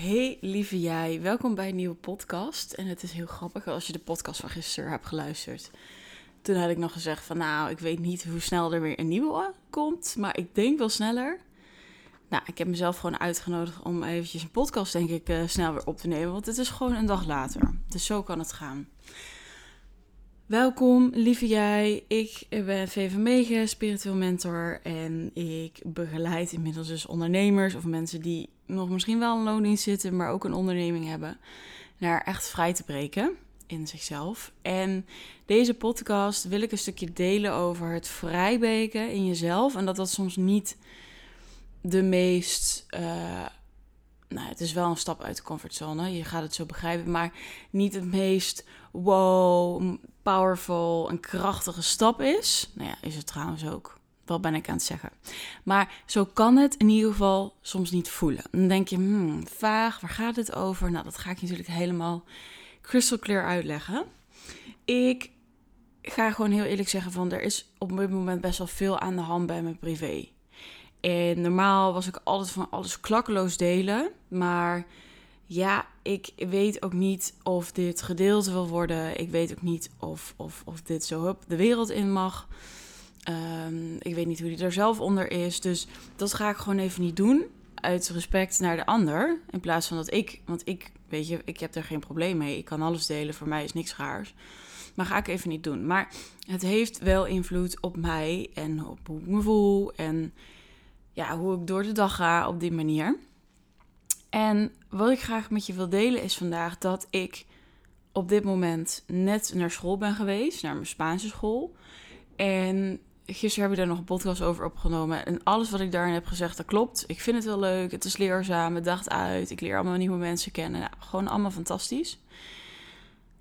Hey lieve jij, welkom bij een nieuwe podcast. En het is heel grappig als je de podcast van gisteren hebt geluisterd. Toen had ik nog gezegd van nou, ik weet niet hoe snel er weer een nieuwe komt, maar ik denk wel sneller. Nou, ik heb mezelf gewoon uitgenodigd om eventjes een podcast denk ik uh, snel weer op te nemen, want het is gewoon een dag later. Dus zo kan het gaan. Welkom, lieve jij. Ik ben VV Mege, spiritueel mentor. En ik begeleid inmiddels dus ondernemers of mensen die nog misschien wel een loondienst zitten, maar ook een onderneming hebben, naar echt vrij te breken in zichzelf. En deze podcast wil ik een stukje delen over het vrijbreken in jezelf. En dat dat soms niet de meest. Uh, nou, het is wel een stap uit de comfortzone. Je gaat het zo begrijpen, maar niet het meest wow, powerful en krachtige stap is. Nou ja, is het trouwens ook. Wat ben ik aan het zeggen? Maar zo kan het in ieder geval soms niet voelen. Dan denk je, hmm, vaag, waar gaat het over? Nou, dat ga ik natuurlijk helemaal crystal clear uitleggen. Ik ga gewoon heel eerlijk zeggen van, er is op dit moment best wel veel aan de hand bij mijn privé. En normaal was ik altijd van alles klakkeloos delen, maar ja, ik weet ook niet of dit gedeeld wil worden. Ik weet ook niet of, of, of dit zo hup, de wereld in mag. Um, ik weet niet hoe die er zelf onder is. Dus dat ga ik gewoon even niet doen. Uit respect naar de ander. In plaats van dat ik. Want ik, weet je, ik heb er geen probleem mee. Ik kan alles delen. Voor mij is niks raars. Maar ga ik even niet doen. Maar het heeft wel invloed op mij. En op hoe ik me voel. En ja, hoe ik door de dag ga op die manier. En wat ik graag met je wil delen is vandaag dat ik op dit moment net naar school ben geweest, naar mijn Spaanse school. En gisteren heb ik daar nog een podcast over opgenomen. En alles wat ik daarin heb gezegd, dat klopt. Ik vind het wel leuk. Het is leerzaam. Het dacht uit. Ik leer allemaal nieuwe mensen kennen. Nou, gewoon allemaal fantastisch.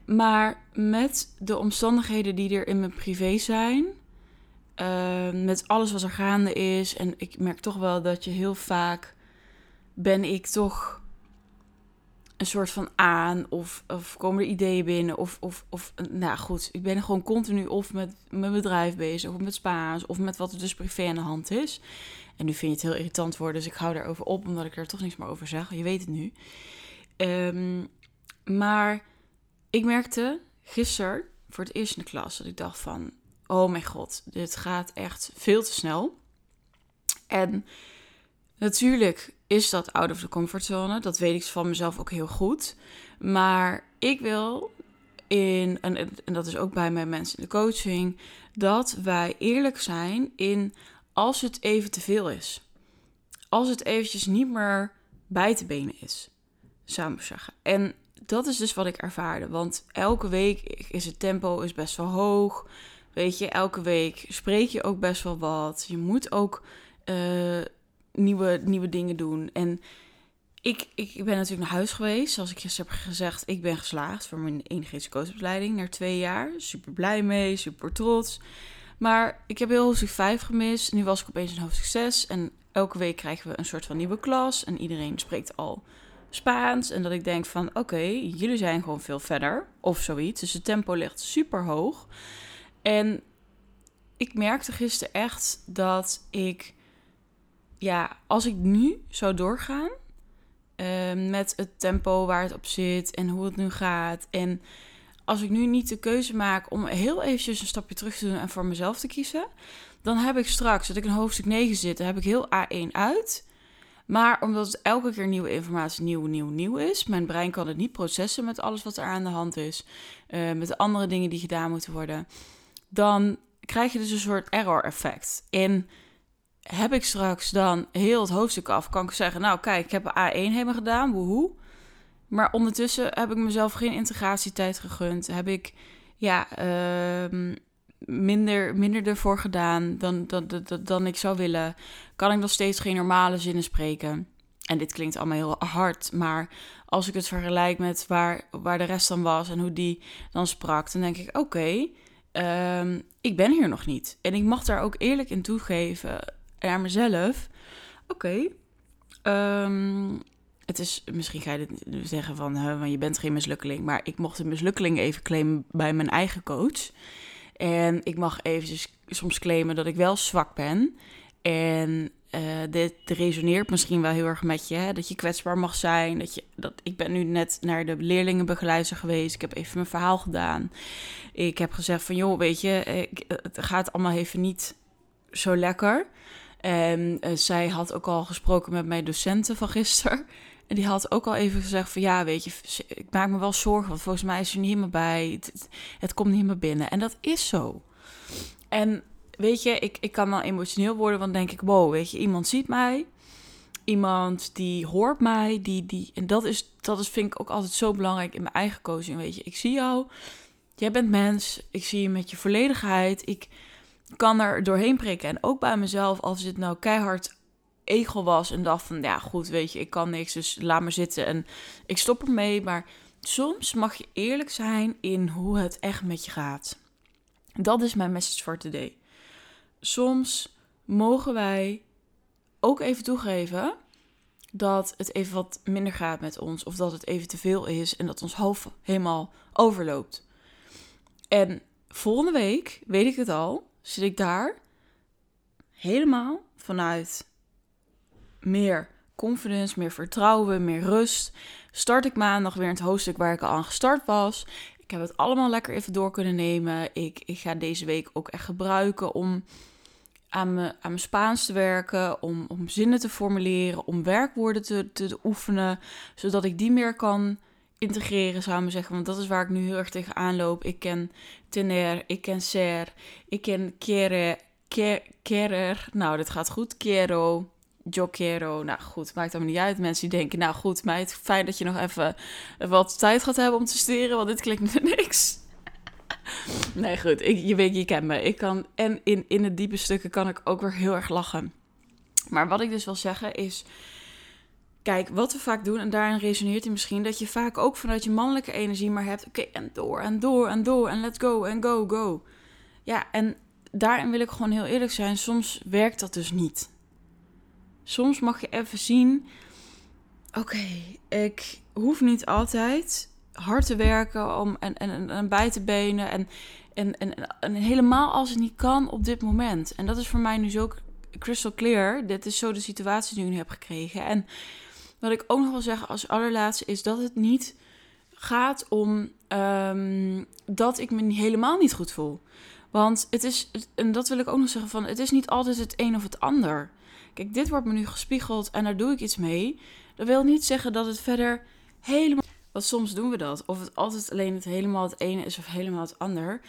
Maar met de omstandigheden die er in mijn privé zijn. Uh, met alles wat er gaande is. En ik merk toch wel dat je heel vaak ben ik toch een soort van aan of, of komen er ideeën binnen of, of, of nou goed, ik ben gewoon continu of met mijn bedrijf bezig of met Spaans of met wat er dus privé aan de hand is. En nu vind je het heel irritant worden, dus ik hou daarover op omdat ik er toch niks meer over zeg. Je weet het nu. Um, maar ik merkte gisteren voor het eerst in de klas dat ik dacht van, oh mijn god, dit gaat echt veel te snel. En natuurlijk is dat out of the comfortzone. Dat weet ik van mezelf ook heel goed. Maar ik wil in, en, en dat is ook bij mijn mensen in de coaching, dat wij eerlijk zijn in als het even te veel is. Als het eventjes niet meer bij te benen is, ik zeggen. En dat is dus wat ik ervaarde. Want elke week is het tempo is best wel hoog. Weet je, elke week spreek je ook best wel wat. Je moet ook uh, nieuwe, nieuwe dingen doen. En ik, ik ben natuurlijk naar huis geweest. Zoals ik gisteren heb gezegd, ik ben geslaagd voor mijn energetische coachopleiding na twee jaar. Super blij mee, super trots. Maar ik heb heel hoofdstuk 5 gemist. Nu was ik opeens in hoofdstuk 6. En elke week krijgen we een soort van nieuwe klas. En iedereen spreekt al Spaans. En dat ik denk van, oké, jullie zijn gewoon veel verder. Of zoiets. Dus het tempo ligt super hoog. En ik merkte gisteren echt dat ik ja, als ik nu zou doorgaan uh, met het tempo waar het op zit en hoe het nu gaat. En als ik nu niet de keuze maak om heel eventjes een stapje terug te doen en voor mezelf te kiezen, dan heb ik straks, dat ik in hoofdstuk 9 zit, dan heb ik heel A1 uit. Maar omdat het elke keer nieuwe informatie nieuw, nieuw, nieuw is, mijn brein kan het niet processen met alles wat er aan de hand is, uh, met de andere dingen die gedaan moeten worden, dan krijg je dus een soort error effect. En heb ik straks dan heel het hoofdstuk af, kan ik zeggen, nou kijk, ik heb een A1 helemaal gedaan, woehoe. Maar ondertussen heb ik mezelf geen integratietijd gegund. Heb ik ja, uh, minder, minder ervoor gedaan dan, dan, dan, dan ik zou willen. Kan ik nog steeds geen normale zinnen spreken. En dit klinkt allemaal heel hard, maar als ik het vergelijk met waar, waar de rest dan was en hoe die dan sprak, dan denk ik: oké, ehm, ik ben hier nog niet. En ik mag daar ook eerlijk in toegeven naar mezelf. Oké, ehm, het is, misschien ga je zeggen van, je bent geen mislukkeling. Maar ik mocht een mislukkeling even claimen bij mijn eigen coach. En ik mag eventjes soms claimen dat ik wel zwak ben. En uh, dit resoneert misschien wel heel erg met je. Hè? Dat je kwetsbaar mag zijn. Dat je, dat, ik ben nu net naar de leerlingenbegeleider geweest. Ik heb even mijn verhaal gedaan. Ik heb gezegd van, joh, weet je, het gaat allemaal even niet zo lekker. En uh, zij had ook al gesproken met mijn docenten van gisteren. En die had ook al even gezegd van, ja, weet je, ik maak me wel zorgen. Want volgens mij is er niet meer bij. Het komt niet meer binnen. En dat is zo. En weet je, ik, ik kan wel emotioneel worden, want denk ik, wow, weet je, iemand ziet mij. Iemand die hoort mij, die, die, en dat is, dat is, vind ik ook altijd zo belangrijk in mijn eigen coaching, weet je. Ik zie jou, jij bent mens, ik zie je met je volledigheid, ik kan er doorheen prikken. En ook bij mezelf, als het nou keihard ego was en dacht van, ja goed, weet je, ik kan niks, dus laat me zitten en ik stop ermee. Maar soms mag je eerlijk zijn in hoe het echt met je gaat. Dat is mijn message for today soms mogen wij ook even toegeven dat het even wat minder gaat met ons. Of dat het even te veel is en dat ons hoofd helemaal overloopt. En volgende week, weet ik het al, zit ik daar helemaal vanuit meer confidence, meer vertrouwen, meer rust. Start ik maandag weer in het hoofdstuk waar ik al aan gestart was. Ik heb het allemaal lekker even door kunnen nemen. Ik, ik ga deze week ook echt gebruiken om aan mijn, aan mijn Spaans te werken, om, om zinnen te formuleren, om werkwoorden te, te, oefenen, zodat ik die meer kan integreren, zou ik zeggen. Want dat is waar ik nu heel erg tegenaan loop. Ik ken tener, ik ken ser, ik ken quiere, querer. Nou, dit gaat goed. Quiero, yo quiero. Nou goed, maakt allemaal niet uit. Mensen die denken, nou goed, meid, fijn dat je nog even wat tijd gaat hebben om te studeren, want dit klinkt niks. Nee, goed. Ik, je weet, je kent me. Ik kan, en in, in de diepe stukken kan ik ook weer heel erg lachen. Maar wat ik dus wil zeggen is... Kijk, wat we vaak doen, en daarin resoneert hij misschien... dat je vaak ook vanuit je mannelijke energie maar hebt... oké, en door, en door, en door, en let's go, en go, go. Ja, en daarin wil ik gewoon heel eerlijk zijn. Soms werkt dat dus niet. Soms mag je even zien... oké, ik hoef niet altijd hard te werken om, en, en, en bij te benen. En, en, en, helemaal als het niet kan op dit moment. En dat is voor mij nu zo crystal clear. Dit is zo de situatie die ik nu heb gekregen. En wat ik ook nog wil zeggen als allerlaatste is dat het niet gaat om um, dat ik me helemaal niet goed voel. Want het is, en dat wil ik ook nog zeggen, van het is niet altijd het een of het ander. Kijk, dit wordt me nu gespiegeld en daar doe ik iets mee. Dat wil niet zeggen dat het verder helemaal want soms doen we dat. Of het altijd alleen het helemaal het ene is of helemaal het ander.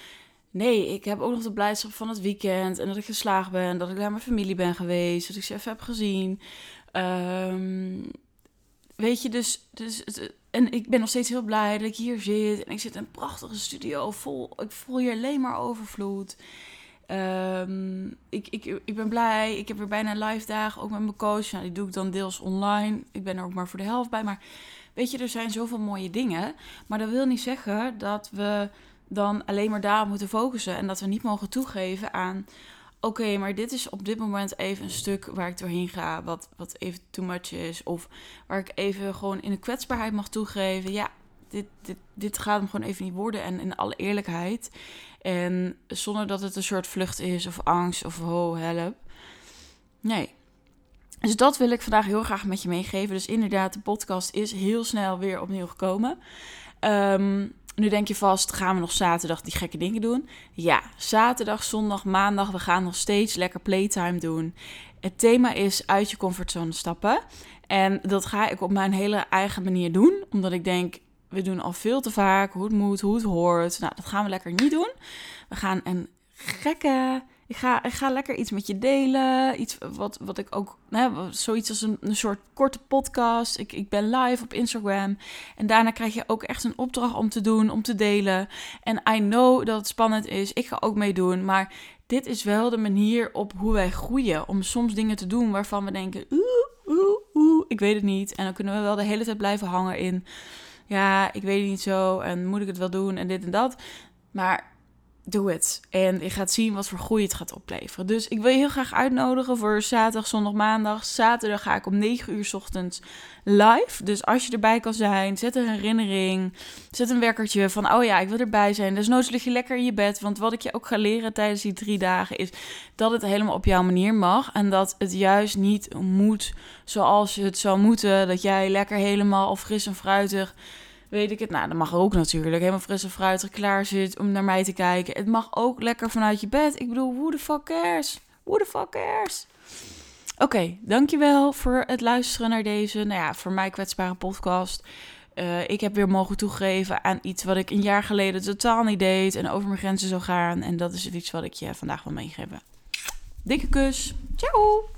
Nee, ik heb ook nog de blijdschap van het weekend. En dat ik geslaagd ben. Dat ik naar mijn familie ben geweest. Dat ik ze even heb gezien. Um, weet je, dus, dus en ik ben nog steeds heel blij dat ik hier zit. En ik zit in een prachtige studio. Vol, ik voel hier alleen maar overvloed. Um, ik, ik, ik ben blij. Ik heb weer bijna live dagen. Ook met mijn coach. Nou, die doe ik dan deels online. Ik ben er ook maar voor de helft bij. Maar Weet je, er zijn zoveel mooie dingen. Maar dat wil niet zeggen dat we dan alleen maar daar moeten focussen. En dat we niet mogen toegeven aan. Oké, maar dit is op dit moment even een stuk waar ik doorheen ga. Wat, wat even too much is. Of waar ik even gewoon in de kwetsbaarheid mag toegeven. Ja, dit, dit, dit gaat hem gewoon even niet worden. En in alle eerlijkheid. En zonder dat het een soort vlucht is of angst of ho, help. Nee, dus dat wil ik vandaag heel graag met je meegeven. Dus inderdaad, de podcast is heel snel weer opnieuw gekomen. Ehm, nu denk je vast, gaan we nog zaterdag die gekke dingen doen? Ja, zaterdag, zondag, maandag, we gaan nog steeds lekker playtime doen. Het thema is uit je comfortzone stappen. En dat ga ik op mijn hele eigen manier doen. Omdat ik denk, we doen al veel te vaak hoe het moet, hoe het hoort. Nou, dat gaan we lekker niet doen. We gaan een gekke ik ga, ik ga lekker iets met je delen. Iets wat, wat ik ook, hè, zoiets als een, een soort korte podcast. Ik, ik ben live op Instagram. En daarna krijg je ook echt een opdracht om te doen, om te delen. En I know dat het spannend is. Ik ga ook meedoen. Maar dit is wel de manier op hoe wij groeien. Om soms dingen te doen waarvan we denken, oeh, oeh, oeh, ik weet het niet. En dan kunnen we wel de hele tijd blijven hangen in, ja, ik weet het niet zo. En moet ik het wel doen en dit en dat. Maar doe het. En je gaat zien wat voor groei het gaat opleveren. Dus ik wil je heel graag uitnodigen voor zaterdag, zondag, maandag. Zaterdag ga ik om 9 uur ochtends live. Dus als je erbij kan zijn, zet een herinnering. Zet een wekkertje van, oh ja, ik wil erbij zijn. Dus lig je lekker in je bed. Want wat ik je ook ga leren tijdens die drie dagen is dat het helemaal op jouw manier mag. En dat het juist niet moet zoals het zou moeten. Dat jij lekker helemaal of fris en fruitig weet ik het. Nou, dat mag ook natuurlijk. Helemaal frisse fruitig klaar zit om naar mij te kijken. Het mag ook lekker vanuit je bed. Ik bedoel, who the fuck? Who the fuck cares? Oké, dankjewel voor het luisteren naar deze, nou ja, voor mij kwetsbare podcast. Uh, ik heb weer mogen toegeven aan iets wat ik een jaar geleden totaal niet deed en over mijn grenzen zou gaan. En dat is iets wat ik je vandaag wil meegeven. Dikke kus. Ciao!